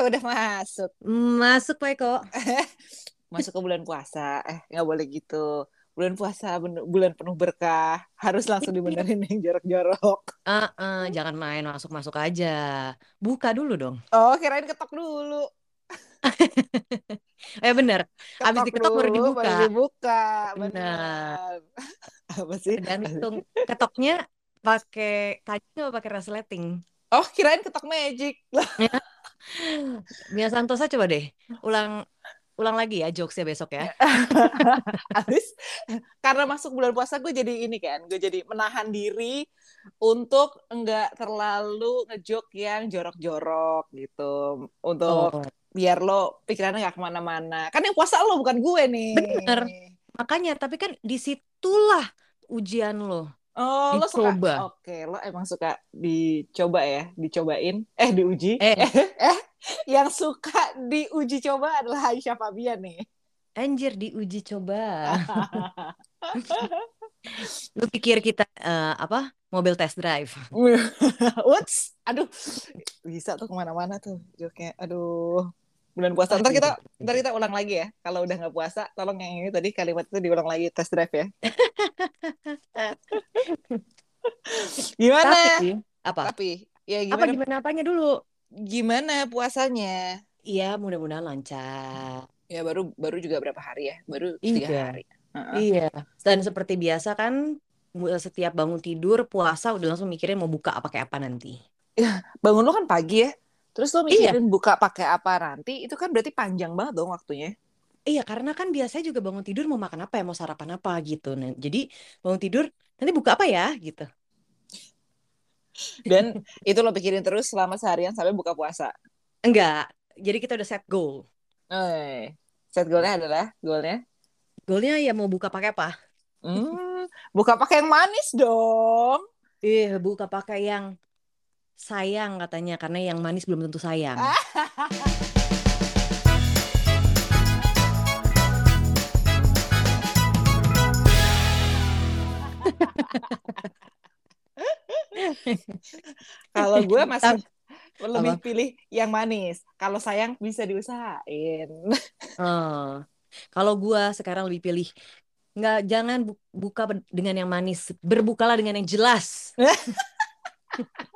udah masuk. Masuk Pak Eko. Masuk ke bulan puasa. Eh, nggak boleh gitu. Bulan puasa bulan penuh berkah. Harus langsung dibenerin yang jorok-jorok. Ah, ah, jangan main masuk-masuk aja. Buka dulu dong. Oh, kirain ketok dulu. Eh bener. Abis Ketok diketok baru dibuka. Baru dibuka. Benar. Benar. Apa sih? Tergantung ketoknya pakai kayu atau pakai resleting. Oh, kirain ketok magic. Lah, Mia Santosa coba deh. Ulang ulang lagi ya jokesnya besok ya. Habis karena masuk bulan puasa gue jadi ini kan, gue jadi menahan diri untuk enggak terlalu ngejok yang jorok-jorok gitu. Untuk Oh, biar lo pikirannya nggak ke mana-mana. Kan yang puasa lo bukan gue nih. Bener. makanya tapi kan di situlah ujian lo. Oh, lo suka. Oke, lo emang suka dicoba ya, dicobain. Eh, diuji. Eh. eh, yang suka diuji coba adalah Aisyah Fabian nih. Anjir diuji coba. Lu pikir kita eh, apa? Mobil test drive. What's? Aduh, bisa tuh ke mana-mana tuh joknya. Aduh, bulan puasa. Ntar kita, ntar kita ulang lagi ya. Kalau udah nggak puasa, tolong yang ini tadi kalimat itu diulang lagi test drive ya. Gimana? Tapi apa? Tapi, ya Apa gimana? gimana apanya dulu? Gimana puasanya? Iya, mudah-mudahan lancar. Ya baru baru juga berapa hari ya? Baru tiga Iya. hari. Heeh. Iya. Dan seperti biasa kan mu- setiap bangun tidur puasa udah langsung mikirin mau buka apa kayak apa nanti. Bangun lo kan pagi ya. Terus lo Iya. mikirin buka pakai apa nanti, itu kan berarti panjang banget dong waktunya. Iya, karena kan biasanya juga bangun tidur mau makan apa ya, mau sarapan apa gitu. Nah, jadi bangun tidur nanti buka apa ya gitu. Dan itu lo pikirin terus selama seharian sampai buka puasa. Enggak. Jadi kita udah set goal. Eh, set goalnya adalah goalnya Goalnya ya mau buka pakai apa? hmm, buka pakai yang manis dong. Eh, buka pakai yang sayang katanya karena yang manis belum tentu sayang. Kalau gue masih lebih Apa? pilih yang manis. Kalau sayang bisa diusahain. Eh, kalau gua sekarang lebih pilih nggak jangan bu- buka dengan yang manis, berbukalah dengan yang jelas.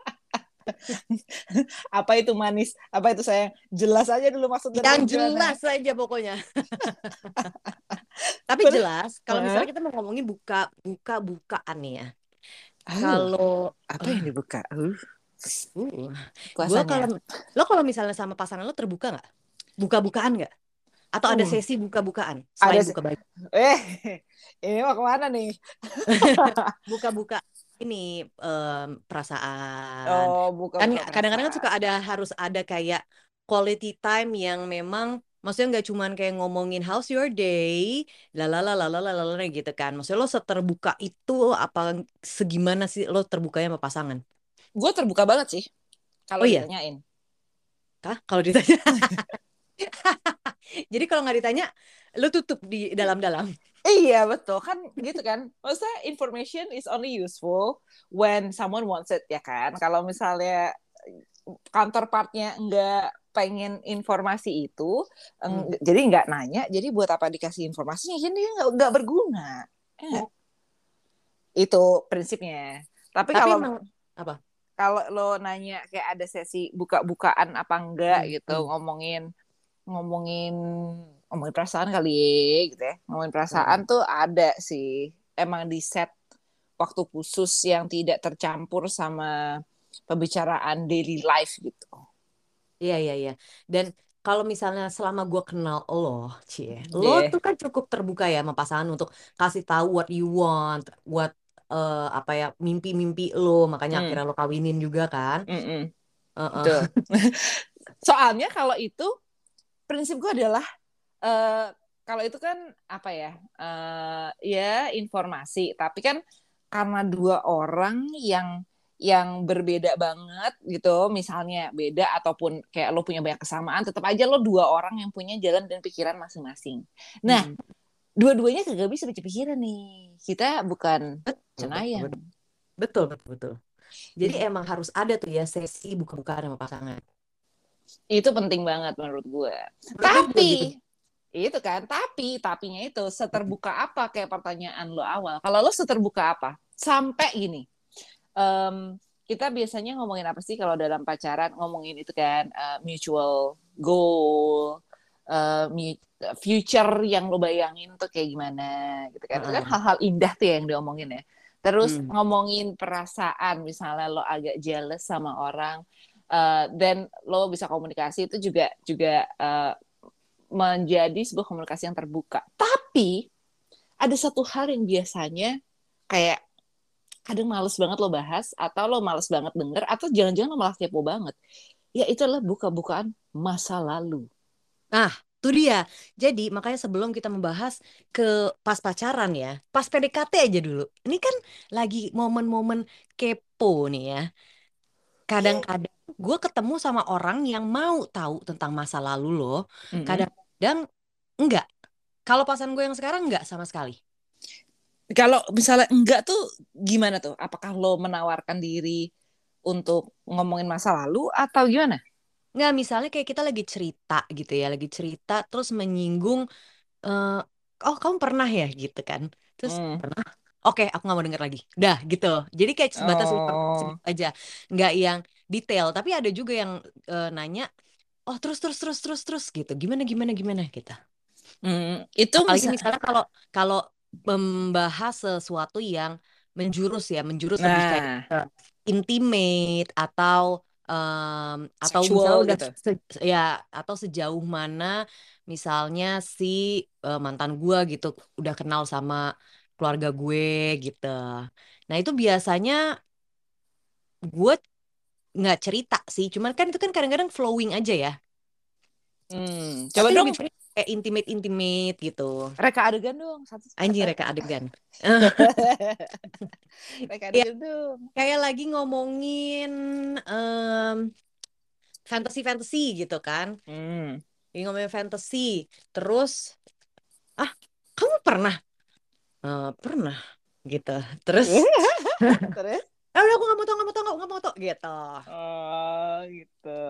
Apa itu manis? Apa itu sayang? Jelas aja dulu maksud dari Yang jelas aja pokoknya. Tapi Bener. jelas kalau misalnya kita mau ngomongin buka buka bukaan nih ya. Oh, Kalau apa yang dibuka? Uh, uh, gua kalau lo kalau misalnya sama pasangan lo terbuka nggak? Buka-bukaan nggak? Atau ada Hmm. sesi buka-bukaan selain Ada buka baju? Eh, ini mau ke mana nih? Buka-buka ini em, perasaan. Oh, buka kan kadang-kadang kan suka ada harus ada kayak quality time yang memang maksudnya nggak cuman kayak ngomongin how's your day lalala lalala lalala gitu kan maksudnya lo seterbuka itu apa segimana sih lo terbukanya sama pasangan Gue terbuka banget sih. Kalau Oh iya? ditanyain. kah kalau ditanya jadi kalau nggak ditanya lo tutup di dalam-dalam Iya betul kan gitu kan. Maksudnya information is only useful when someone wants it ya kan. Kalau misalnya counterpartnya nggak pengen informasi itu, Hmm. jadi nggak nanya. Jadi buat apa dikasih informasinya? Jadi nggak nggak berguna. Nggak? Itu prinsipnya. Tapi tapi kalau emang apa kalau lo nanya kayak ada sesi buka-bukaan apa enggak Hmm, gitu hmm. ngomongin ngomongin ngomongin perasaan kali ya gitu ya ngomongin perasaan Hmm. tuh ada sih emang di set waktu khusus yang tidak tercampur sama pembicaraan daily life gitu Iya iya iya. Dan kalau misalnya selama gue kenal lo, cie, lo Yeah. tuh kan cukup terbuka ya sama pasangan untuk kasih tahu what you want, what eh, apa ya mimpi-mimpi lo, makanya Hmm. akhirnya lo kawinin juga kan. Mm-mm. Heeh. Betul. soalnya kalau itu prinsip gue adalah eh kalau itu kan apa ya eh ya informasi tapi kan karena dua orang yang yang berbeda banget gitu misalnya beda ataupun kayak lo punya banyak kesamaan tetap aja lo dua orang yang punya jalan dan pikiran masing-masing nah Mm. dua-duanya kagak bisa baca pikiran nih kita bukan cenayang betul, betul, betul, betul. Jadi emang harus ada tuh ya sesi buka-bukaan sama pasangan. Itu penting banget menurut gue. Tapi itu kan, tapi tapinya itu seterbuka apa kayak pertanyaan lo awal. Kalau lo seterbuka apa? Sampai gini. Um, kita biasanya ngomongin apa sih kalau dalam pacaran ngomongin itu kan uh, mutual goal, uh, future yang lo bayangin tuh kayak gimana gitu kan. Uh. Itu kan hal-hal indah tuh yang diomongin ya. Terus hmm. ngomongin perasaan misalnya lo agak jealous sama orang uh, dan lo bisa komunikasi itu juga juga uh, menjadi sebuah komunikasi yang terbuka. Tapi ada satu hal yang biasanya kayak kadang males banget lo bahas atau lo males banget denger atau jangan-jangan lo malah kepo banget. Ya itu adalah buka-bukaan masa lalu. Nah, itu dia. Jadi makanya sebelum kita membahas ke pas pacaran ya, pas PDKT aja dulu. Ini kan lagi momen-momen kepo nih ya. Kadang-kadang gue ketemu sama orang yang mau tahu tentang masa lalu lo. Kadang-kadang enggak. Kalau pasangan gue yang sekarang enggak sama sekali. Kalau misalnya enggak tuh gimana tuh? Apakah lo menawarkan diri untuk ngomongin masa lalu atau gimana? Nggak, misalnya kayak kita lagi cerita gitu ya, lagi cerita terus menyinggung, uh, oh kamu pernah ya gitu kan, terus hmm. pernah, oke aku nggak mau denger lagi, dah gitu. Jadi kayak sebatas oh. aja, nggak yang detail. Tapi ada juga yang uh, nanya, oh terus terus terus terus terus gitu, gimana gimana gimana kita. Hmm, itu Apalagi bisa... misalnya kalau kalau membahas sesuatu yang menjurus ya, menjurus nah. lebih kayak uh, intimate atau um, atau misalnya udah gitu. se, ya atau sejauh mana misalnya si uh, mantan gue gitu udah kenal sama keluarga gue gitu. Nah itu biasanya gue nggak cerita sih, cuman kan itu kan kadang-kadang flowing aja ya. Hmm, coba Tapi dong kayak intimate intimate gitu. Reka adegan dong satu. Anjing reka adegan. reka ya, adegan ya, dong. Kayak lagi ngomongin um, fantasy fantasy gitu kan. Hmm. Lagi ngomongin fantasy, terus ah kamu pernah? Uh, pernah gitu. Terus. terus. Ah, udah aku nggak mau tau, nggak mau tau, nggak mau tau, gitu. Oh, gitu.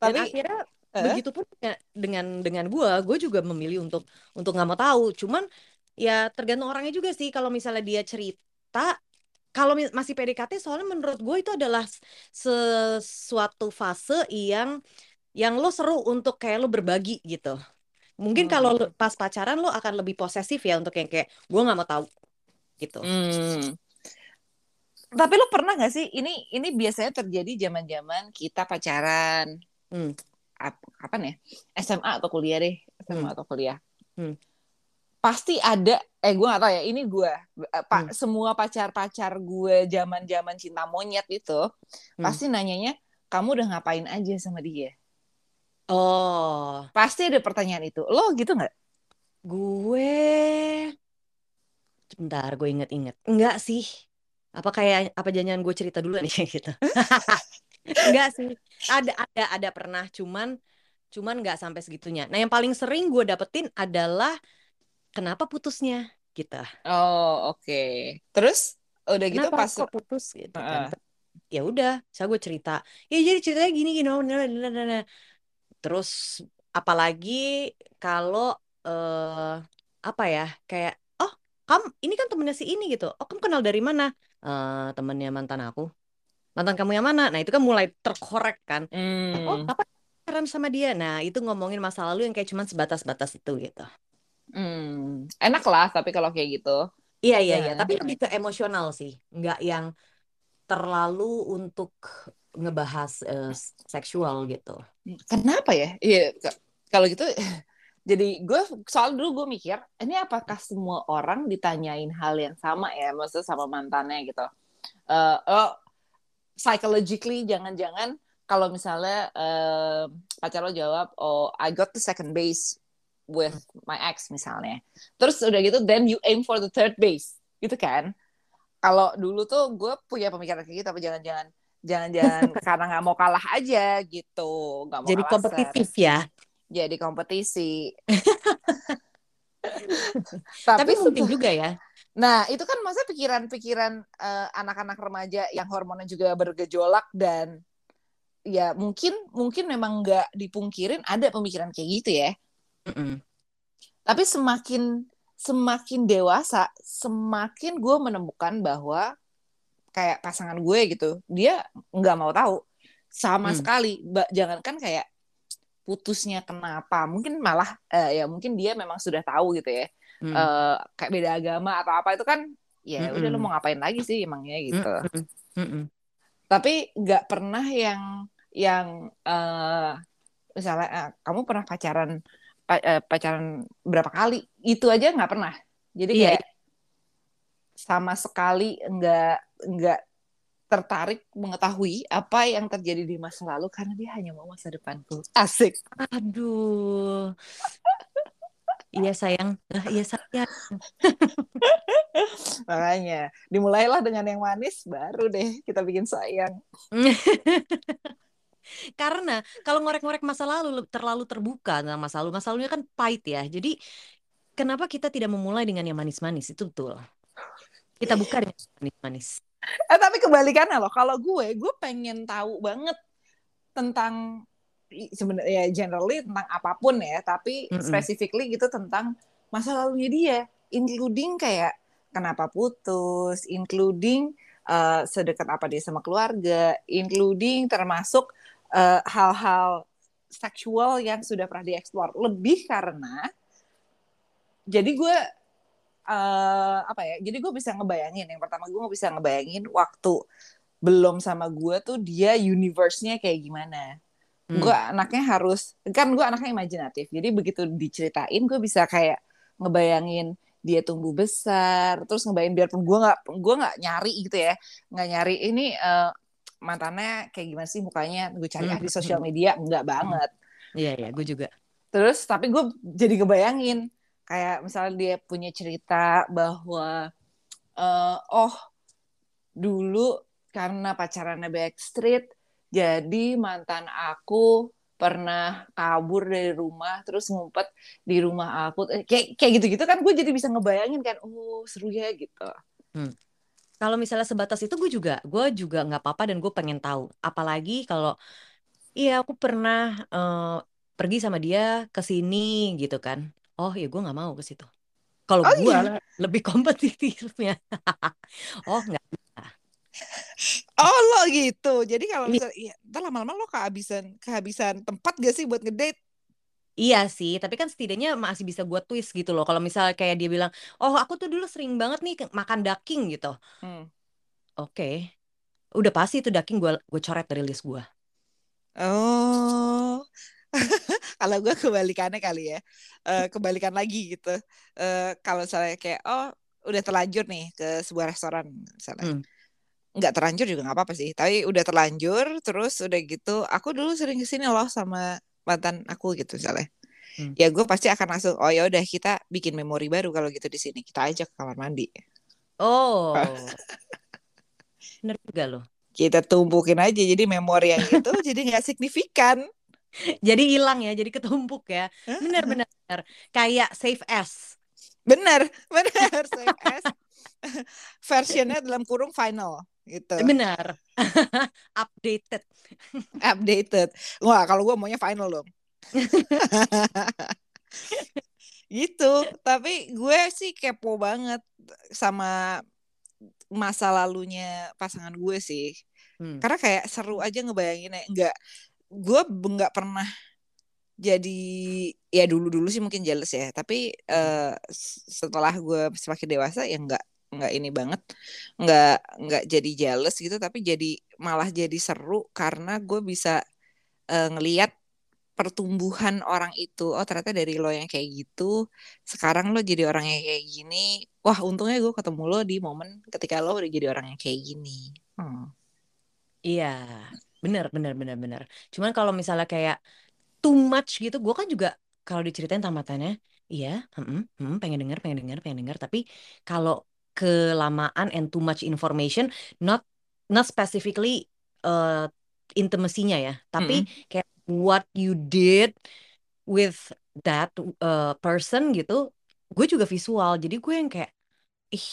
Tapi Dan akhirnya Eh? Begitupun ya dengan dengan gue, gue juga memilih untuk untuk nggak mau tahu. Cuman ya tergantung orangnya juga sih. Kalau misalnya dia cerita, kalau masih PDKT, soalnya menurut gue itu adalah sesuatu fase yang yang lo seru untuk kayak lo berbagi gitu. Mungkin hmm. kalau pas pacaran lo akan lebih posesif ya untuk yang kayak gue nggak mau tahu gitu. Hmm. Tapi lo pernah gak sih ini ini biasanya terjadi zaman-zaman kita pacaran. Hmm apa nih ya? SMA atau kuliah deh SMA hmm. atau kuliah hmm. pasti ada eh gue gak tahu ya ini gue eh, pak hmm. semua pacar pacar gue zaman zaman cinta monyet itu hmm. pasti nanyanya kamu udah ngapain aja sama dia oh pasti ada pertanyaan itu lo gitu nggak gue sebentar gue inget-inget enggak sih apa kayak apa jangan gue cerita dulu nih gitu Enggak sih. Ada ada ada pernah cuman cuman nggak sampai segitunya. Nah, yang paling sering gue dapetin adalah kenapa putusnya kita. Gitu. Oh, oke. Okay. Terus udah gitu kenapa pas kok putus gitu uh. kan. Ya udah, saya gue cerita. Ya jadi ceritanya gini gini. Nah, nah, nah, nah. Terus apalagi kalau uh, apa ya? Kayak oh, kamu ini kan temennya si ini gitu. Oh, kamu kenal dari mana? Uh, temennya mantan aku mantan kamu yang mana? Nah itu kan mulai terkorek kan. Hmm. Oh apa pacaran sama dia? Nah itu ngomongin masa lalu yang kayak cuman sebatas-batas itu gitu. Hmm. Enak lah tapi kalau kayak gitu. Iya iya iya. Tapi lebih ke emosional sih, nggak yang terlalu untuk ngebahas uh, seksual gitu. Kenapa ya? Iya kalau gitu. Jadi gue soal dulu gue mikir ini apakah semua orang ditanyain hal yang sama ya, maksudnya sama mantannya? Gitu. Uh, oh psychologically jangan-jangan kalau misalnya uh, pacar lo jawab oh I got the second base with my ex misalnya. Terus udah gitu then you aim for the third base. Gitu kan? Kalau dulu tuh gue punya pemikiran kayak gitu tapi jangan-jangan jangan-jangan karena nggak mau kalah aja gitu nggak mau jadi kompetitif ya jadi kompetisi tapi, tapi penting juga ya Nah, itu kan maksudnya pikiran-pikiran uh, anak-anak remaja yang hormonnya juga bergejolak dan ya mungkin mungkin memang nggak dipungkirin ada pemikiran kayak gitu ya Mm-mm. tapi semakin semakin dewasa semakin gue menemukan bahwa kayak pasangan gue gitu dia nggak mau tahu sama Hmm. sekali Ba- jangankan kayak putusnya kenapa mungkin malah eh, ya mungkin dia memang sudah tahu gitu ya Mm. Eh, kayak beda agama atau apa itu kan ya udah lu mau ngapain lagi sih emangnya gitu Mm-mm. Mm-mm. tapi nggak pernah yang yang eh misalnya eh, kamu pernah pacaran pa- eh, pacaran berapa kali itu aja nggak pernah jadi Iya, kayak sama sekali nggak nggak tertarik mengetahui apa yang terjadi di masa lalu karena dia hanya mau masa depanku asik Aduh. Iya sayang, iya sayang. makanya dimulailah dengan yang manis baru deh kita bikin sayang Karena kalau ngorek-ngorek masa lalu terlalu terbuka tentang masa lalu, masa lalunya kan pahit ya. Jadi kenapa kita tidak memulai dengan yang manis-manis? Itu betul. Kita buka dengan manis-manis. Eh tapi kebalikannya loh, kalau gue, gue pengen tahu banget tentang sebenarnya ya generally tentang apa pun ya, tapi Mm-mm. specifically gitu tentang masa lalunya dia, including kayak kenapa putus, including eh, sedekat apa dia sama keluarga, including termasuk eh, hal-hal seksual yang sudah pernah dieksplor. Lebih karena jadi gue eh apa ya? Jadi gue bisa ngebayangin. Yang pertama gue bisa ngebayangin waktu belum sama gue tuh dia universe-nya kayak gimana. Hmm. Gue anaknya harus kan gue anaknya imajinatif. Jadi begitu diceritain gue bisa kayak ngebayangin dia tumbuh besar, terus ngebayangin biarpun gue nggak gue nggak nyari gitu ya, nggak nyari ini eh, mantannya kayak gimana sih mukanya, gue cari ah di Hmm. sosial media, enggak banget. Iya, iya, gue juga. Terus tapi gue jadi ngebayangin kayak misalnya dia punya cerita bahwa eh, oh dulu karena pacarannya Backstreet jadi mantan aku pernah kabur dari rumah terus ngumpet di rumah aku Eh, kayak kayak gitu-gitu kan gue jadi bisa ngebayangin kan oh seru ya gitu Kalau misalnya sebatas itu gue juga, gue juga nggak apa-apa dan gue pengen tahu. Apalagi kalau, iya aku pernah eh, pergi sama dia ke sini gitu kan. Oh ya gue nggak mau ke situ. Kalau Oh, gue iya? lebih kompetitifnya. oh nggak. oh lo gitu jadi kalau Iya. misalnya iya, ntar lama-lama lo kehabisan kehabisan tempat gak sih buat ngedate Iya sih, tapi kan setidaknya masih bisa gue twist gitu loh. Kalau misalnya kayak dia bilang, oh aku tuh dulu sering banget nih makan daging gitu. Hmm. Oke, udah pasti itu daging gue gue coret dari list gue. Oh, kalau gue kebalikannya kali ya, Eh, kebalikan lagi gitu. Eh, kalau misalnya kayak, oh udah terlanjur nih ke sebuah restoran misalnya, Hmm. nggak terlanjur juga nggak apa-apa sih. Tapi udah terlanjur, terus udah gitu, aku dulu sering ke sini loh sama mantan aku gitu misalnya. Hmm. Ya gue pasti akan langsung, oh ya udah kita bikin memori baru kalau gitu di sini. Kita ajak ke kamar mandi. Oh, bener juga loh. Kita tumpukin aja jadi memori yang itu jadi nggak signifikan. Jadi hilang ya, jadi ketumpuk ya. Bener. Kayak save as. Bener, bener. Save as versionnya dalam kurung final gitu. Benar. Updated. Updated. Wah, kalau gue maunya final dong. gitu. Tapi gue sih kepo banget sama masa lalunya pasangan gue sih. Hmm. Karena kayak seru aja ngebayanginnya. Enggak, gue nggak pernah jadi ya dulu-dulu sih mungkin jealous ya. Tapi s- setelah gue semakin dewasa ya enggak nggak ini banget nggak nggak jadi jealous gitu tapi jadi malah jadi seru karena gue bisa eh, ngelihat pertumbuhan orang itu oh ternyata dari lo yang kayak gitu sekarang lo jadi orang yang kayak gini wah untungnya gue ketemu lo di momen ketika lo udah jadi orang yang kayak gini Hmm. Iya, bener bener bener bener. Cuman kalau misalnya kayak too much gitu, gue kan juga kalau diceritain tamatannya, iya, hmm, hmm, pengen denger, pengen denger, pengen denger. Tapi kalau kelamaan and too much information, not not specifically uh, intimacy-nya ya, tapi kayak what you did with that uh, person gitu, gue juga visual. Jadi gue yang kayak, ih,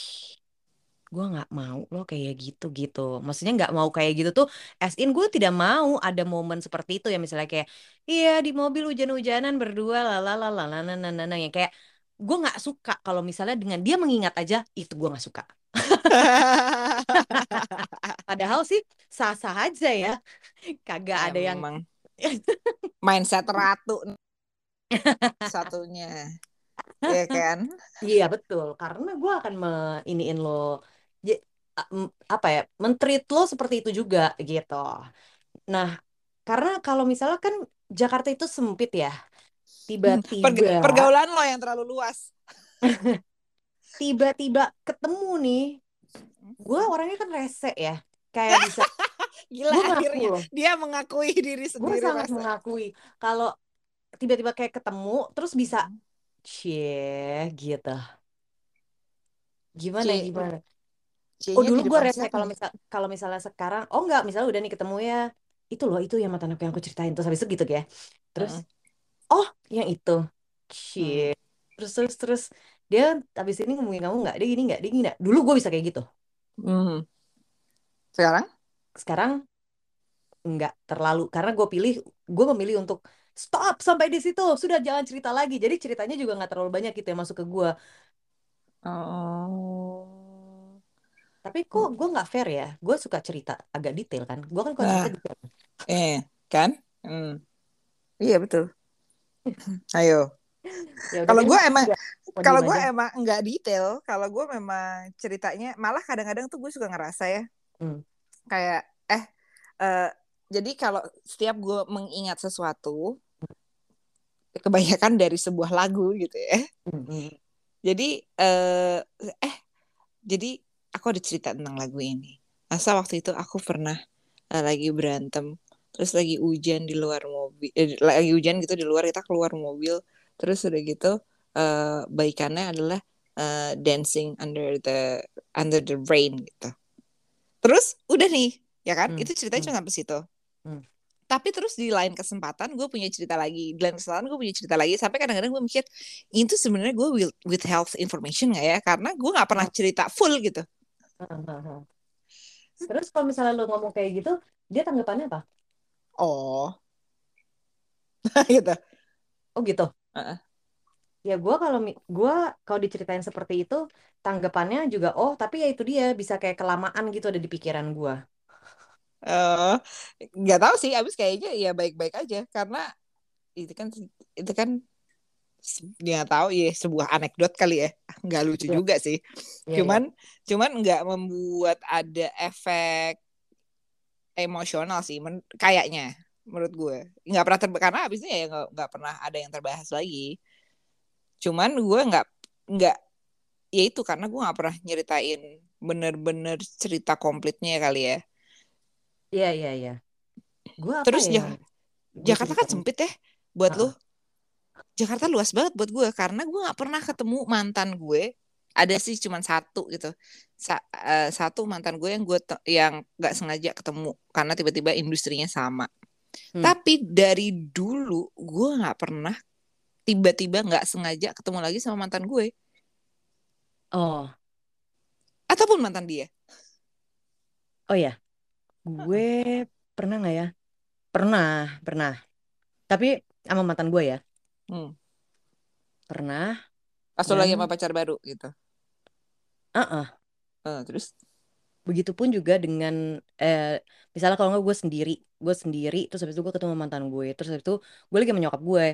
gue nggak mau lo kayak gitu gitu. Maksudnya nggak mau kayak gitu tuh as in gue tidak mau ada momen seperti itu ya. Misalnya kayak iya di mobil hujan-hujanan berdua lalalalalala yang kayak gue nggak suka kalau misalnya dengan dia mengingat aja itu gue nggak suka. Padahal sih sah-sah aja ya. Kagak ada yang mindset ratu satunya. Ya kan? Iya betul, karena gue akan me- iniin lo, apa ya, mentreat lo seperti itu juga gitu. Nah, karena kalau misalnya kan Jakarta itu sempit ya, Perga- tiba-tiba, pergaulan lo yang terlalu luas. Tiba-tiba ketemu nih, gue orangnya kan rese ya, kayak bisa, gila gue ngaku akhirnya loh, dia mengakui diri gue sendiri sangat masa mengakui kalau tiba-tiba kayak ketemu, terus bisa, cie gitu, gimana C gimana? Oh dulu gue rese kalau misal kalau misalnya sekarang oh enggak misalnya udah nih ketemu ya itu loh itu yang mantan aku yang aku ceritain terus habis itu gitu ya. Terus Heeh. oh yang itu. Hmm. shit terus terus terus. Dia habis ini ngomongin kamu nggak? Dia gini nggak? Dia gini nggak? Dulu gue bisa kayak gitu. Hmm. sekarang? Sekarang nggak terlalu. Karena gue pilih gue memilih untuk stop sampai di situ. Sudah jangan cerita lagi. Jadi ceritanya juga nggak terlalu banyak gitu yang masuk ke gue oh tapi kok gue nggak fair ya? Gue suka cerita agak detail kan? Gue kan kalau cerita nah detail. eh kan? Hmm. iya betul. Ayo. Ya kalau gue emang mau kalau gue emang nggak detail kalau gue memang ceritanya malah kadang-kadang tuh gue suka ngerasa ya. Hmm. kayak eh eh, jadi kalau setiap gue mengingat sesuatu kebanyakan dari sebuah lagu gitu ya. Hmm, hmm. jadi eh eh jadi aku ada cerita tentang lagu ini. Masa waktu itu aku pernah eh, lagi berantem terus lagi hujan di luar mobil eh, lagi hujan gitu di luar kita keluar mobil terus udah gitu eh baikannya adalah eh, dancing under the under the rain gitu. Terus udah nih ya kan? Hmm, itu ceritanya hmm, cuma sampai situ. Hmm. tapi terus di lain kesempatan gue punya cerita lagi di lain kesempatan gue punya cerita lagi sampai kadang-kadang gue mikir itu sebenarnya gue with, with health information nggak ya? Karena gue nggak pernah cerita full gitu. Terus kalau misalnya lu ngomong kayak gitu, dia tanggapannya apa? oh gitu Oh gitu. Heeh. Ya gue kalau gua kalau diceritain seperti itu, tanggapannya juga oh tapi ya itu dia bisa kayak kelamaan gitu ada di pikiran gua. Eh, nggak tahu sih abis kayaknya ya baik-baik aja karena itu kan itu kan nggak tahu ya sebuah anekdot kali ya. Nggak lucu Iya, juga sih. Iya. cuman cuman nggak membuat ada efek emosional sih men- kayaknya menurut gue. Nggak pernah ter karena abisnya ya nggak nggak pernah ada yang terbahas lagi. Cuman gue nggak nggak ya itu karena gue nggak pernah nyeritain bener-bener cerita komplitnya kali ya. Iya, iya, iya. Apa terus ya? Gue Jakarta kan sempit ya buat lu. Heeh. Jakarta luas banget buat gue karena gue nggak pernah ketemu mantan gue ada sih cuman satu gitu Sa- eh, satu mantan gue yang gue yang nggak sengaja ketemu karena tiba-tiba industrinya sama Hmm. tapi dari dulu gue nggak pernah tiba-tiba nggak sengaja ketemu lagi sama mantan gue Oh, ataupun mantan dia oh ya. Gue pernah nggak ya? Pernah, pernah. Tapi sama mantan gue ya. Hmm. Pernah. Pas lagi sama pacar baru gitu? Uh Eh, terus? Begitupun juga dengan eh misalnya kalau nggak gue sendiri, gue sendiri, terus habis itu gue ketemu mantan gue, terus habis itu gue lagi sama nyokap gue,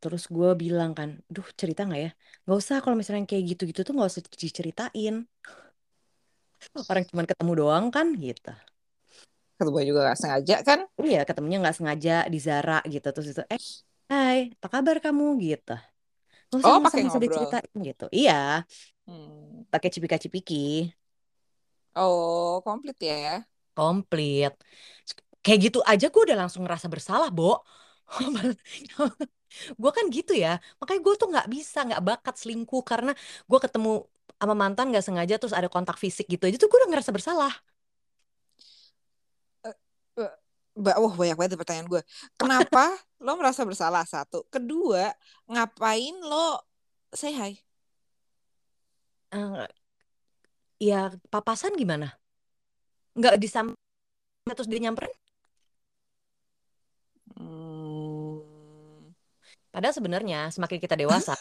terus gue bilang kan, duh cerita nggak ya? Nggak usah kalau misalnya kayak gitu-gitu tuh nggak usah diceritain, orang cuma ketemu doang kan gitu. ketemu juga gak sengaja kan? Iya ketemunya nggak sengaja di Zara gitu, terus itu eh Hai, apa kabar kamu gitu? Nggak usah oh usah pakai ngobrol diceritain gitu. Iya, Hmm. pakai cipika-cipiki, oh komplit ya komplit. Kayak gitu aja gue udah langsung ngerasa bersalah, Bo. gue kan gitu ya makanya gue tuh nggak bisa nggak bakat selingkuh karena gue ketemu sama mantan nggak sengaja terus ada kontak fisik gitu aja tuh gue udah ngerasa bersalah Eh, Ba- Wah banyak banget pertanyaan gue. Kenapa lo merasa bersalah? Satu. Kedua, ngapain lo say hi? Eh, ya papasan gimana? Nggak disam terus dia nyamperin? Hmm. Padahal sebenarnya semakin kita dewasa,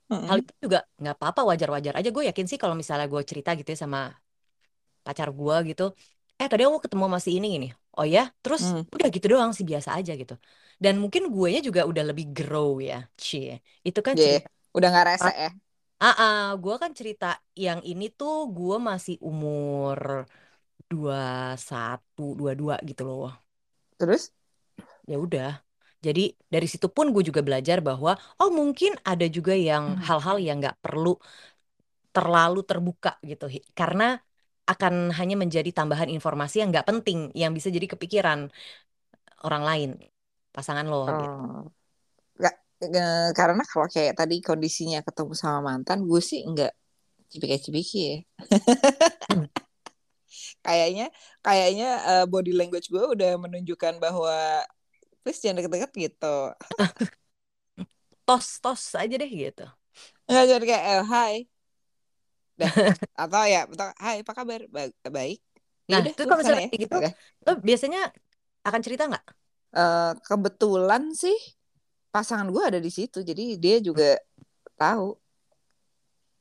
hal itu juga nggak apa-apa wajar-wajar aja. Gue yakin sih kalau misalnya gue cerita gitu ya sama pacar gue gitu, eh tadi aku ketemu sama si ini ini. Oh ya, terus Hmm. udah gitu doang sih biasa aja gitu. Dan mungkin guenya juga udah lebih grow ya, cie. Itu kan Yeah. cerita. Udah nggak rese ya? Ah, ah, gue kan cerita yang ini tuh gue masih umur 21, 22 gitu loh. Terus? Ya udah. Jadi dari situ pun gue juga belajar bahwa oh mungkin ada juga yang Hmm. hal-hal yang nggak perlu terlalu terbuka gitu karena akan hanya menjadi tambahan informasi yang nggak penting yang bisa jadi kepikiran orang lain pasangan lo gitu. Nggak, nggak- karena kalau kayak tadi kondisinya ketemu sama mantan, gue sih nggak cipika-cipiki ya. Hmm. Kayaknya, kayaknya eh, body language gue udah menunjukkan bahwa please jangan deket-deket gitu. Tos tos aja deh gitu. Nggak jadi kayak eh, hai, dah. Atau ya, atau hai apa kabar? Ba- baik. Ya Nah udah, itu kalau misalnya ya. kayak gitu Udah. lo biasanya akan cerita nggak? Eh, kebetulan sih pasangan gue ada di situ, jadi dia juga tahu.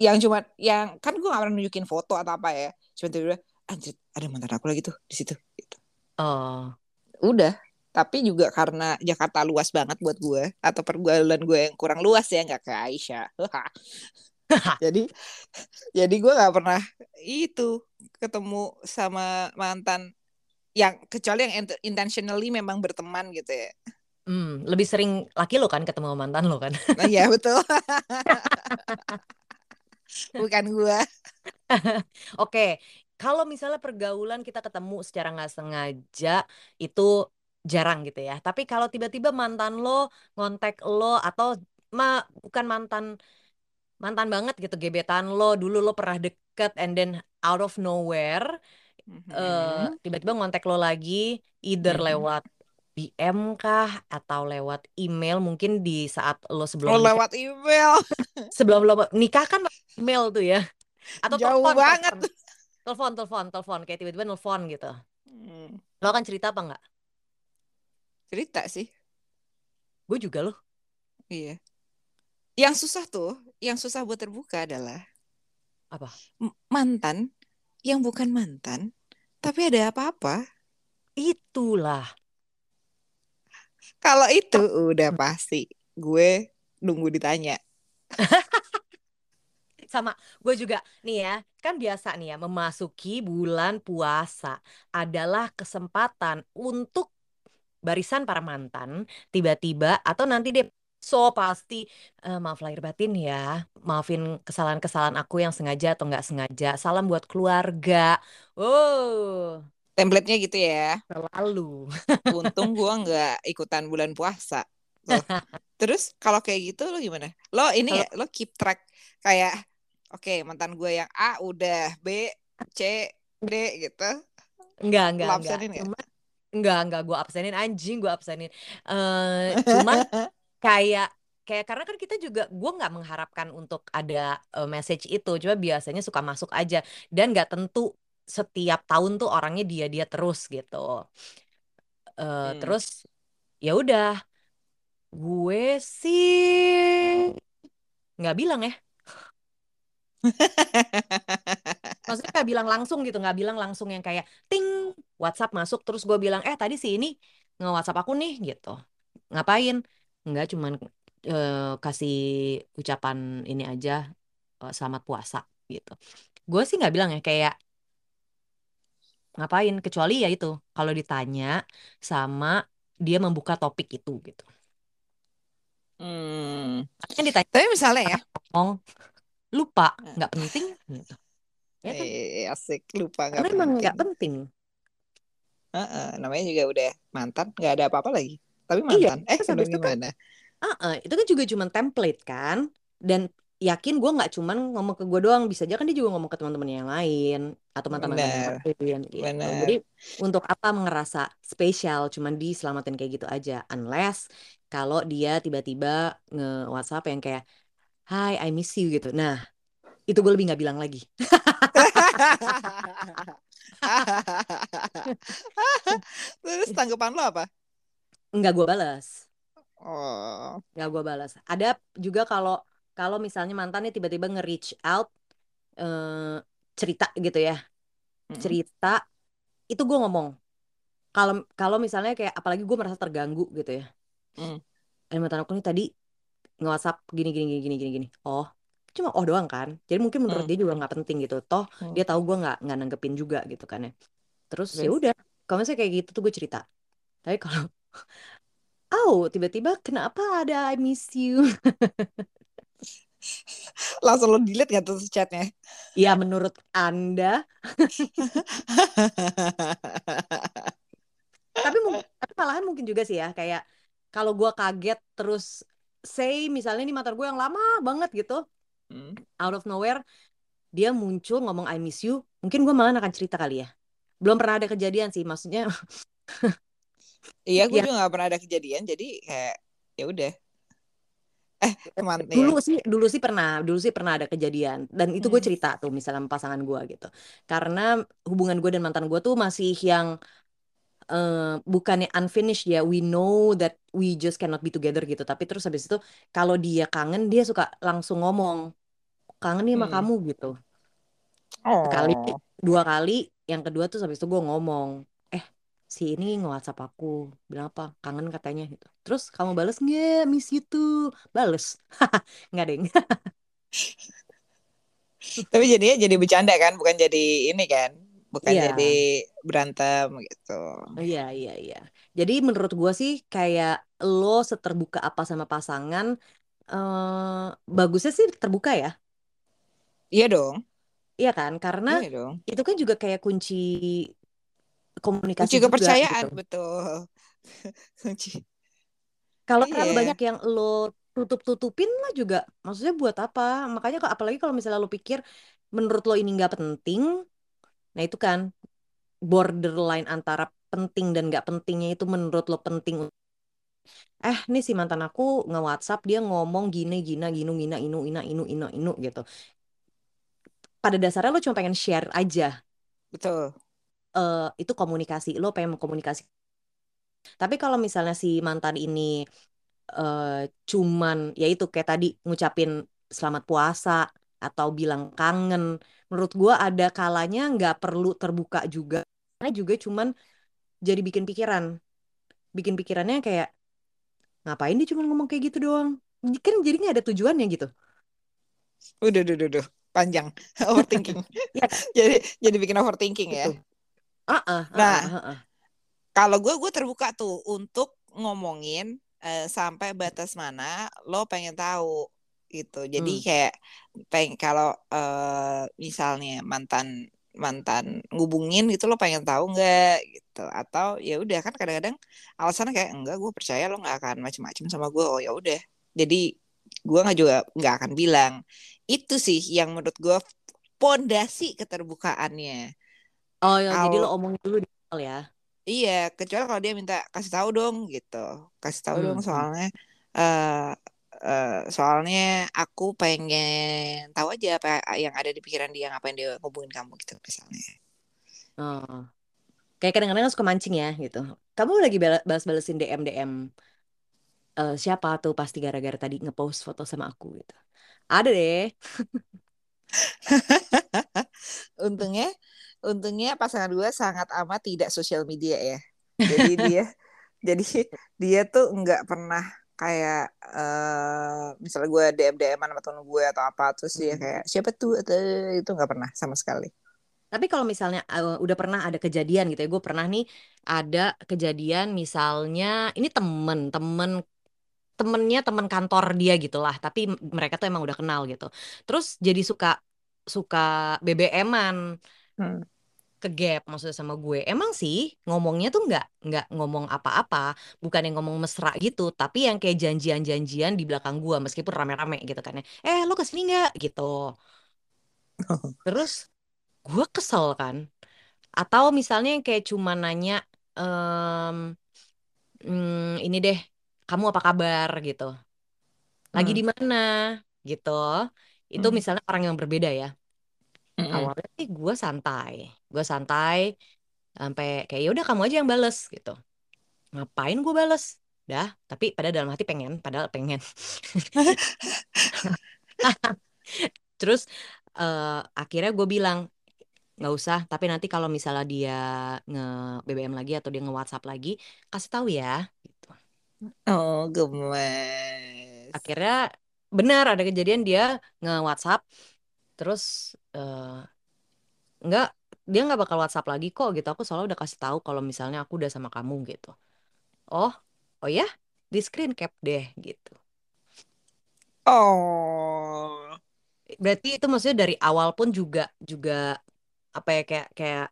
Yang cuma, yang kan gue gak pernah nunjukin foto atau apa ya. Cuma tiba-tiba, anjir, ada mantan aku lagi tuh di situ. Gitu. Oh Udah. Tapi juga karena Jakarta luas banget buat gue atau pergaulan gue yang kurang luas ya nggak ke Aisyah. jadi jadi gue nggak pernah itu ketemu sama mantan yang kecuali yang int- intentionally memang berteman gitu ya. Hmm, lebih sering laki lo kan ketemu mantan lo kan? Nah, ya betul. Bukan gue. Oke, kalau misalnya pergaulan kita ketemu secara nggak sengaja itu jarang gitu ya. Tapi kalau tiba-tiba mantan lo ngontek lo atau ma bukan mantan mantan banget gitu gebetan lo dulu lo pernah deket and then out of nowhere eh, Mhm. tiba-tiba ngontek lo lagi either Mhm. lewat BM kah atau lewat email mungkin di saat lo Oh sebelum nikah lewat email. sebelum lo nikah kan email tuh ya atau Jauh telepon banget. telepon telepon telepon telepon kayak tiba-tiba nelfon gitu Hmm, lo akan cerita apa nggak cerita sih. gue juga loh Iya. Yang susah tuh, yang susah buat terbuka adalah apa mantan yang bukan mantan, tapi ada apa-apa. itulah Kalau itu udah pasti gue nunggu ditanya. sama gue juga nih ya kan biasa nih ya memasuki bulan puasa adalah kesempatan untuk barisan para mantan tiba-tiba atau nanti deh so pasti eh, maaf lahir batin ya maafin kesalahan-kesalahan aku yang sengaja atau nggak sengaja salam buat keluarga oh Template-nya gitu ya. selalu Untung gue nggak ikutan bulan puasa. Tuh. Terus kalau kayak gitu lo gimana? Lo ini ya, lo keep track kayak oke mantan gue yang A udah B, C, D gitu. enggak enggak enggak cuman enggak enggak gue absenin anjing gue absenin eh cuman kayak kayak karena kan kita juga gue nggak mengharapkan untuk ada eh, message itu. Cuma biasanya suka masuk aja. Dan nggak tentu setiap tahun tuh orangnya dia dia terus gitu. Eh, Hmm. terus ya udah gue sih nggak bilang ya. Maksudnya nggak bilang langsung gitu nggak bilang langsung yang kayak ting WhatsApp masuk terus gue bilang eh tadi si ini nge WhatsApp aku nih gitu. Ngapain nggak cuman eh, kasih ucapan ini aja eh, selamat puasa gitu. Gue sih nggak bilang ya kayak ngapain kecuali ya itu kalau ditanya sama dia membuka topik itu gitu. Hmm. kan ditanya Tapi misalnya ya, ngomong lupa nggak penting gitu. Ya kan? Eh, asik. Lupa nggak karena emang nggak penting. penting. Heeh, namanya juga udah mantan, nggak ada apa-apa lagi. Tapi Iya, mantan, eh udah habis itu kan gimana? Ah, ah, itu kan juga cuman template kan dan yakin gue nggak cuman ngomong ke gue doang bisa aja kan dia juga ngomong ke teman-teman yang lain atau mantan-mantan yang lain gitu. jadi untuk apa ngerasa spesial cuman diselamatin kayak gitu aja unless kalau dia tiba-tiba nge WhatsApp yang kayak Hi I miss you gitu. Nah itu gue lebih nggak bilang lagi. Terus tanggapan lo apa? Nggak gue balas Oh. nggak gue balas ada juga kalau kalau misalnya mantannya tiba-tiba nge-reach out eh, cerita gitu ya Mm. cerita itu gue ngomong kalau kalau misalnya kayak apalagi gue merasa terganggu gitu ya Mm. ada mantan aku nih tadi nge-WhatsApp gini gini gini gini gini gini oh cuma oh doang kan jadi mungkin menurut Mm. dia juga nggak penting gitu toh Mm. dia tahu gue nggak nggak nanggepin juga gitu kan ya terus ya Terus? udah kalau misalnya kayak gitu tuh gue cerita tapi kalau oh tiba-tiba kenapa ada I miss you Langsung lo delete gak tuh chatnya? ya menurut anda tapi tapi malahan mungkin juga sih ya kayak kalau gue kaget terus say misalnya ini mantan gue yang lama banget gitu Hmm. out of nowhere dia muncul ngomong I miss you mungkin gue malah akan cerita kali ya belum pernah ada kejadian sih maksudnya Iya, gue Ya. juga gak pernah ada kejadian, jadi kayak ya udah. Eh, teman ya. dulu sih dulu sih pernah dulu sih pernah ada kejadian dan itu gue Hmm. cerita tuh misalnya pasangan gue gitu karena hubungan gue dan mantan gue tuh masih yang eh, bukannya unfinished ya we know that we just cannot be together gitu tapi terus habis itu kalau dia kangen dia suka langsung ngomong kangen nih sama Hmm. kamu gitu Oh. sekali dua kali yang kedua tuh habis itu gue ngomong eh si ini nge-WhatsApp aku bilang apa kangen katanya gitu terus kamu bales nggak miss you too bales nggak deng Tapi jadinya jadi bercanda kan, bukan jadi ini kan, bukan Iya. jadi berantem gitu. Iya, iya, iya. Jadi menurut gua sih kayak lo seterbuka apa sama pasangan, eh bagusnya sih terbuka ya. Iya dong, Iya kan? Karena iya dong. itu kan juga kayak kunci komunikasi Kunci juga kepercayaan gitu. betul. Kalau terlalu Iya. banyak yang lo tutup-tutupin lah juga, maksudnya buat apa? Makanya kalau- apalagi kalau misalnya lo pikir menurut lo ini nggak penting, nah itu kan borderline antara penting dan nggak pentingnya itu menurut lo penting. Eh, nih si mantan aku nge-WhatsApp dia ngomong gini gina ginu gina inu ina inu inu inu gitu. Pada dasarnya lo cuma pengen share aja. Betul. Eh itu komunikasi, lo pengen komunikasi. Tapi kalau misalnya si mantan ini eh cuman ya itu kayak tadi ngucapin selamat puasa atau bilang kangen, menurut gua ada kalanya nggak perlu terbuka juga. Karena juga cuman jadi bikin pikiran. Bikin pikirannya kayak ngapain dia cuma ngomong kayak gitu doang. Kan jadi nggak ada tujuannya gitu. Udah, udah, udah, udah. Panjang. Overthinking. Iya. jadi jadi bikin overthinking ya. Ah, ah, Nah, ah, ah, ah. Kalau gue, gue terbuka tuh untuk ngomongin eh, sampai batas mana lo pengen tahu gitu. Jadi Hmm. kayak pengen kalau eh, misalnya mantan mantan ngubungin gitu lo pengen tahu nggak gitu atau ya udah kan kadang-kadang alasannya kayak enggak gue percaya lo nggak akan macem-macem sama gue oh ya udah jadi gue nggak juga nggak akan bilang itu sih yang menurut gue pondasi keterbukaannya Oh, ya, jadi lo omongin dulu di awal ya. Iya, kecuali kalau dia minta kasih tahu dong gitu. Kasih tahu Hmm, dong hmm. soalnya eh eh, soalnya aku pengen tahu aja apa yang ada di pikiran dia, ngapain dia ngubungin kamu gitu misalnya. Oh. Kayak kadang-kadang suka mancing ya gitu. Kamu lagi bala- balas-balesin DM DM eh, siapa tuh pasti gara-gara tadi ngepost foto sama aku gitu. Ada deh. Untungnya, untungnya pasangan gue sangat amat tidak sosial media ya. Jadi dia, jadi dia tuh nggak pernah kayak eh misalnya gue DM DM sama temen gue atau apa terus dia Hmm. kayak siapa tuh atau itu nggak pernah sama sekali. Tapi kalau misalnya eh, udah pernah ada kejadian gitu ya, gue pernah nih ada kejadian misalnya ini temen temen temennya temen kantor dia gitulah, tapi mereka tuh emang udah kenal gitu. Terus jadi suka suka BBM-an Hmm. ke gap maksudnya sama gue. Emang sih ngomongnya tuh nggak nggak ngomong apa-apa, bukan yang ngomong mesra gitu, tapi yang kayak janjian-janjian di belakang gue meskipun rame-rame gitu kan ya. Eh lo ke sini nggak gitu. Terus gue kesel kan. Atau misalnya yang kayak cuma nanya em, "Hmm, ini deh, kamu apa kabar gitu. Lagi Hmm. di mana gitu. itu Hmm. misalnya orang yang berbeda ya Mm-mm. awalnya sih gue santai gue santai sampai kayak ya udah kamu aja yang bales gitu ngapain gue bales dah tapi pada dalam hati pengen padahal pengen terus eh, akhirnya gue bilang nggak usah tapi nanti kalau misalnya dia nge BBM lagi atau dia nge WhatsApp lagi kasih tahu ya gitu Oh, gemes. akhirnya benar ada kejadian dia nge WhatsApp terus eh, nggak dia nggak bakal WhatsApp lagi kok gitu. Aku selalu udah kasih tahu kalau misalnya aku udah sama kamu gitu. Oh oh ya? Di screen cap deh gitu. Oh. berarti itu maksudnya dari awal pun juga juga apa ya kayak kayak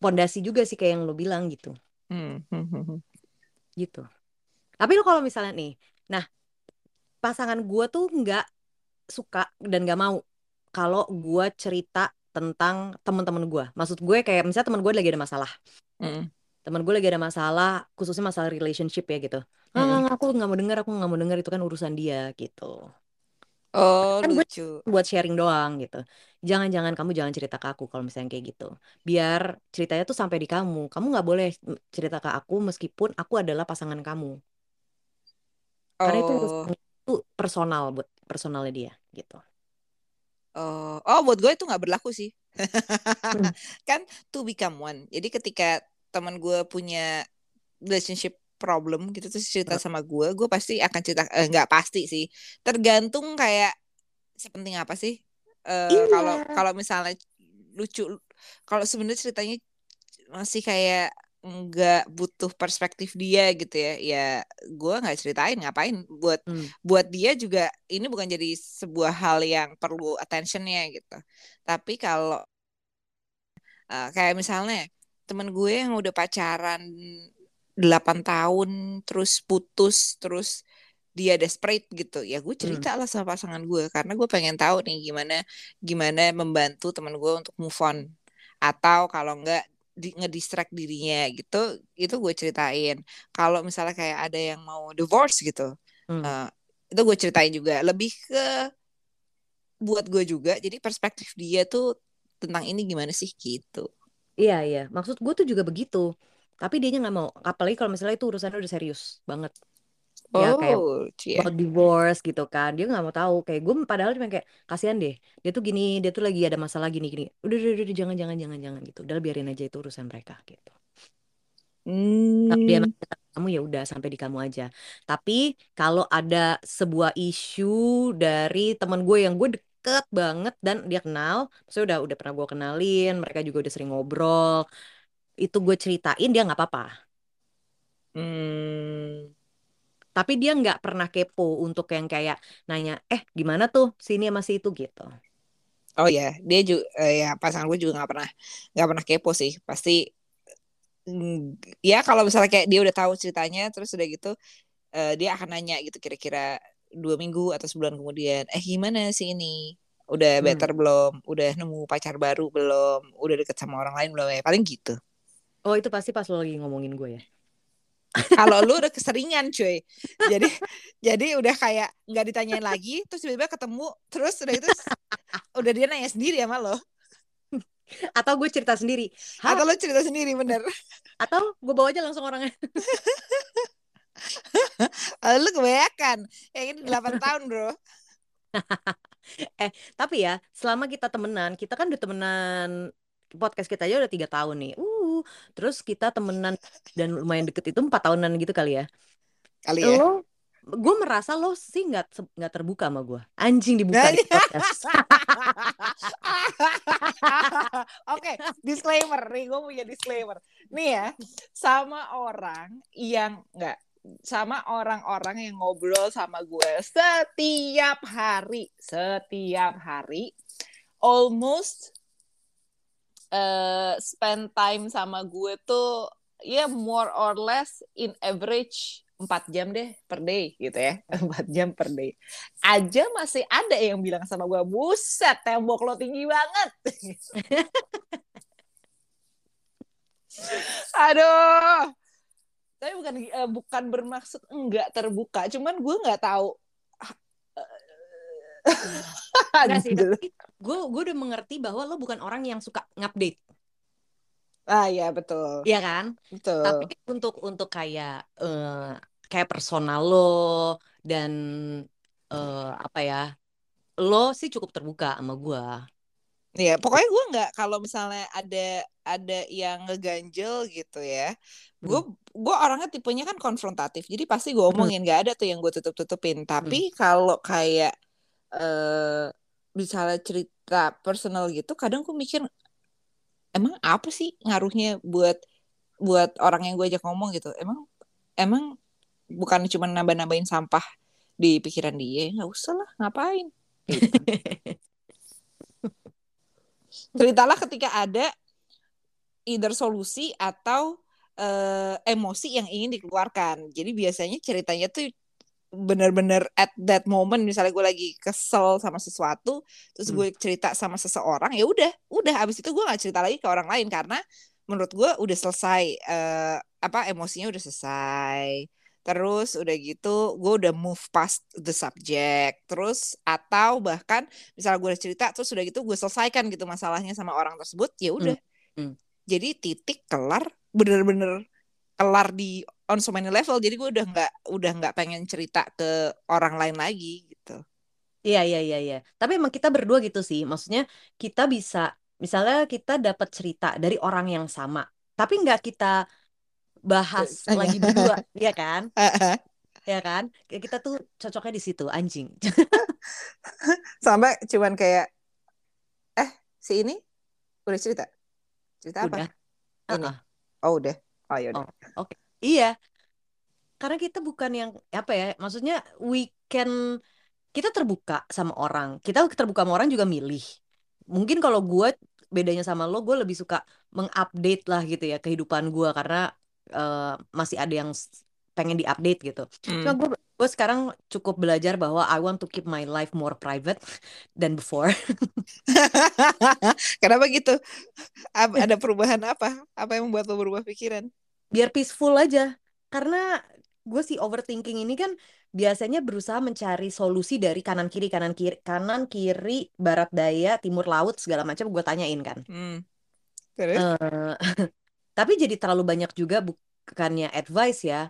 pondasi juga sih kayak yang lo bilang gitu. Hmm, gitu. Tapi lo kalau misalnya nih nah pasangan gua tuh nggak suka dan nggak mau kalau gua cerita tentang teman-teman gua. Maksud gue kayak misalnya teman gue lagi ada masalah. Hmm. teman gue lagi ada masalah khususnya masalah relationship ya gitu. Ah nggak, nggak, aku nggak mau denger aku nggak mau denger itu kan urusan dia gitu. Oh, kan gue lucu. buat sharing doang gitu. Jangan-jangan kamu jangan cerita ke aku kalau misalnya kayak gitu. Biar ceritanya tuh sampai di kamu. Kamu nggak boleh cerita ke aku meskipun aku adalah pasangan kamu. Karena itu Oh. itu personal buat personalnya dia gitu Oh, oh buat gue itu nggak berlaku sih. Hmm. Kan to become one. Jadi ketika teman gue punya relationship problem gitu terus cerita sama gue, gue pasti akan cerita eh, nggak pasti sih. Tergantung kayak sepenting apa sih. Eh, Iya. kalau kalau misalnya lucu kalau sebenarnya ceritanya masih kayak nggak butuh perspektif dia gitu ya. Ya gue nggak ceritain ngapain buat Hmm. buat dia juga ini bukan jadi sebuah hal yang perlu attentionnya gitu. Tapi kalau eh, kayak misalnya temen gue yang udah pacaran 8 tahun terus putus terus dia desperate gitu ya gue cerita lah sama pasangan gue. Karena gue pengen tahu nih gimana gimana membantu teman gue untuk move on. Atau kalau enggak di, ngedistract dirinya gitu itu gue ceritain kalau misalnya kayak ada yang mau divorce gitu Hmm. eh, itu gue ceritain juga lebih ke buat gue juga jadi perspektif dia tuh tentang ini gimana sih gitu Iya iya, maksud gue tuh juga begitu. Tapi dianya nggak mau. Apalagi kalau misalnya itu urusannya udah serius banget. Ya kayak oh cie about divorce gitu kan. Dia nggak mau tahu. Kayak gue padahal cuma kayak kasihan deh. Dia tuh gini, dia tuh lagi ada masalah gini gini. Udah udah udah, udah, jangan jangan jangan jangan gitu. Udah biarin aja itu urusan mereka gitu. Kalau dia hmm. kamu ya udah sampai di kamu aja. Tapi kalau ada sebuah isu dari teman gue yang gue deket banget dan dia kenal, saya udah udah pernah gue kenalin, mereka juga udah sering ngobrol, itu gue ceritain dia nggak apa-apa. Hmm. Tapi dia nggak pernah kepo untuk yang kayak nanya, eh gimana tuh sini sama si itu gitu. Oh ya, dia juga ya pasangan gue juga nggak pernah nggak pernah kepo sih. Pasti ya kalau misalnya kayak dia udah tahu ceritanya, terus udah gitu eh, dia akan nanya gitu kira-kira dua minggu atau sebulan kemudian, eh gimana sih ini? Udah Hmm. better belum? Udah nemu pacar baru belum? Udah deket sama orang lain belum? Ya paling gitu. Oh itu pasti pas lo lagi ngomongin gue ya. Kalau lu udah keseringan cuy, jadi jadi udah kayak nggak ditanyain lagi, terus tiba-tiba ketemu, terus udah itu udah dia nanya sendiri sama lo, Atau gue cerita sendiri. Hah? atau lo cerita sendiri bener? Atau gue bawa aja langsung orangnya. Eh, lu kebanyakan. Yang ini 8 tahun, Bro. Eh, tapi ya, selama kita temenan, kita kan udah temenan podcast kita aja udah tiga tahun nih. Uh, terus kita temenan dan lumayan deket itu empat tahunan gitu kali ya. Kali ya. Lo, gue merasa lo sih nggak nggak terbuka sama gue. Anjing dibuka di podcast. Oke, disclaimer nih, gue punya disclaimer. Nih ya, sama orang yang enggak sama orang-orang yang ngobrol sama gue setiap hari, setiap hari, almost eh spend time sama gue tuh ya more or less in average 4 jam deh per day gitu ya. 4 jam per day. Aja masih ada yang bilang sama gue buset tembok lo tinggi banget. Aduh. Tapi bukan eh, bukan bermaksud enggak terbuka. Cuman gue nggak tahu Enggak sih, tapi gue gue udah mengerti bahwa lo bukan orang yang suka ngupdate. Ah ya betul. Iya kan? Betul. Tapi untuk untuk kayak uh, kayak personal lo dan uh, apa ya? Lo sih cukup terbuka sama gue. Iya, pokoknya gue nggak kalau misalnya ada ada yang ngeganjel gitu ya, gue hmm. gue orangnya tipenya kan konfrontatif, jadi pasti gue hmm. omongin nggak ada tuh yang gue tutup tutupin. Tapi hmm. kalau kayak uh, misalnya cerita personal gitu, kadang gue mikir emang apa sih ngaruhnya buat buat orang yang gue ajak ngomong gitu, emang emang bukan cuma nambah-nambahin sampah di pikiran dia, nggak usah lah, ngapain? Gitu. ceritalah ketika ada either solusi atau uh, emosi yang ingin dikeluarkan. Jadi biasanya ceritanya tuh benar-benar at that moment misalnya gue lagi kesel sama sesuatu terus hmm. gue cerita sama seseorang ya udah udah abis itu gue nggak cerita lagi ke orang lain karena menurut gue udah selesai uh, apa emosinya udah selesai terus udah gitu gue udah move past the subject terus atau bahkan misalnya gue udah cerita terus udah gitu gue selesaikan gitu masalahnya sama orang tersebut ya udah hmm. Hmm. jadi titik kelar bener-bener kelar di on so many level jadi gue udah nggak udah nggak pengen cerita ke orang lain lagi gitu iya iya iya iya tapi emang kita berdua gitu sih maksudnya kita bisa misalnya kita dapat cerita dari orang yang sama tapi nggak kita bahas lagi berdua, ya kan? ya kan? Kita tuh cocoknya di situ, anjing. Sampai cuman kayak eh si ini udah cerita. Cerita apa? Udah. Ini. Uh -uh. Oh, udah. Oh, ya udah. Oh, Oke. Okay. Iya. Karena kita bukan yang apa ya? Maksudnya we can kita terbuka sama orang. Kita terbuka sama orang juga milih. Mungkin kalau gue bedanya sama lo, gue lebih suka mengupdate lah gitu ya kehidupan gue karena uh, masih ada yang pengen diupdate gitu. Hmm. Cuma gue gue sekarang cukup belajar bahwa I want to keep my life more private than before. Kenapa gitu? Ada perubahan apa? Apa yang membuat lo berubah pikiran? Biar peaceful aja. Karena gue sih overthinking ini kan biasanya berusaha mencari solusi dari kanan kiri kanan kiri kanan kiri barat daya timur laut segala macam gue tanyain kan. Hmm. Terus? Uh, tapi jadi terlalu banyak juga bukannya advice ya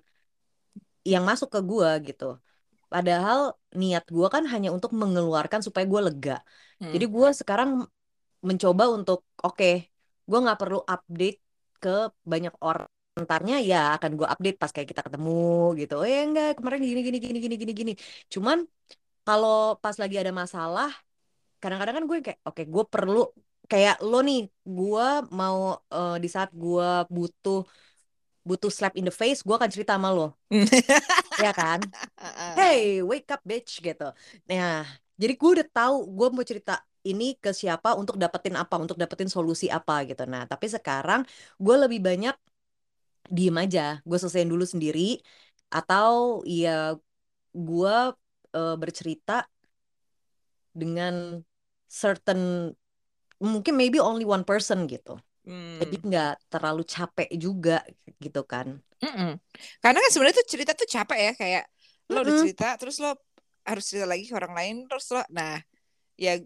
yang masuk ke gue gitu padahal niat gue kan hanya untuk mengeluarkan supaya gue lega hmm. jadi gue sekarang mencoba untuk oke okay, gue nggak perlu update ke banyak orang entarnya ya akan gue update pas kayak kita ketemu gitu. Oh ya enggak kemarin gini gini gini gini gini gini. Cuman kalau pas lagi ada masalah kadang-kadang kan gue kayak oke okay, gue perlu kayak lo nih gue mau uh, di saat gue butuh butuh slap in the face gue akan cerita sama lo. Ya kan? Hey wake up bitch gitu. Nah jadi gue udah tahu gue mau cerita ini ke siapa untuk dapetin apa untuk dapetin solusi apa gitu. Nah tapi sekarang gue lebih banyak diem aja gue selesaiin dulu sendiri. Atau ya gue uh, bercerita dengan certain mungkin maybe only one person gitu. Hmm. jadi nggak terlalu capek juga gitu kan. Mm-mm. karena kan sebenarnya tuh cerita tuh capek ya kayak lo udah cerita terus lo harus cerita lagi ke orang lain terus lo nah ya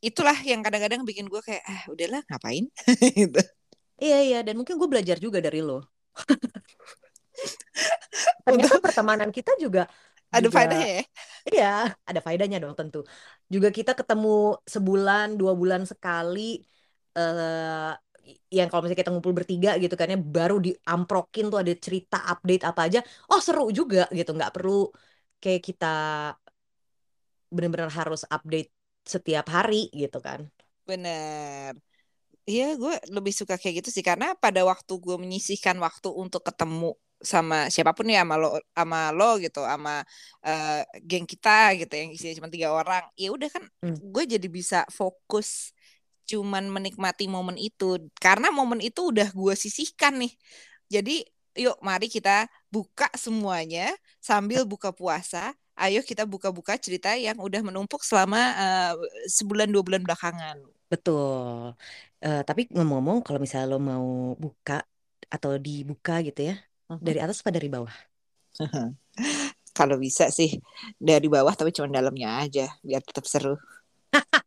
itulah yang kadang-kadang bikin gue kayak ah udahlah ngapain? Gitu. Iya iya dan mungkin gue belajar juga dari lo ternyata pertemanan kita juga ada juga, faedahnya ya? Iya ada faedahnya dong tentu. Juga kita ketemu sebulan dua bulan sekali uh, yang kalau misalnya kita ngumpul bertiga gitu kan ya baru diamprokin tuh ada cerita update apa aja. Oh seru juga gitu. Nggak perlu kayak kita benar-benar harus update setiap hari gitu kan. Bener Iya, gue lebih suka kayak gitu sih karena pada waktu gue menyisihkan waktu untuk ketemu sama siapa pun ya sama lo sama lo gitu sama uh, geng kita gitu yang isinya cuma tiga orang ya udah kan hmm. gue jadi bisa fokus cuman menikmati momen itu. Karena momen itu udah gue sisihkan nih. Jadi yuk mari kita buka semuanya sambil buka puasa ayo kita buka-buka cerita yang udah menumpuk selama uh, sebulan dua bulan belakangan. Betul uh, tapi ngomong-ngomong kalau misalnya lo mau buka atau dibuka gitu ya dari atas apa dari bawah? Kalau bisa sih dari bawah tapi cuma dalamnya aja biar tetap seru.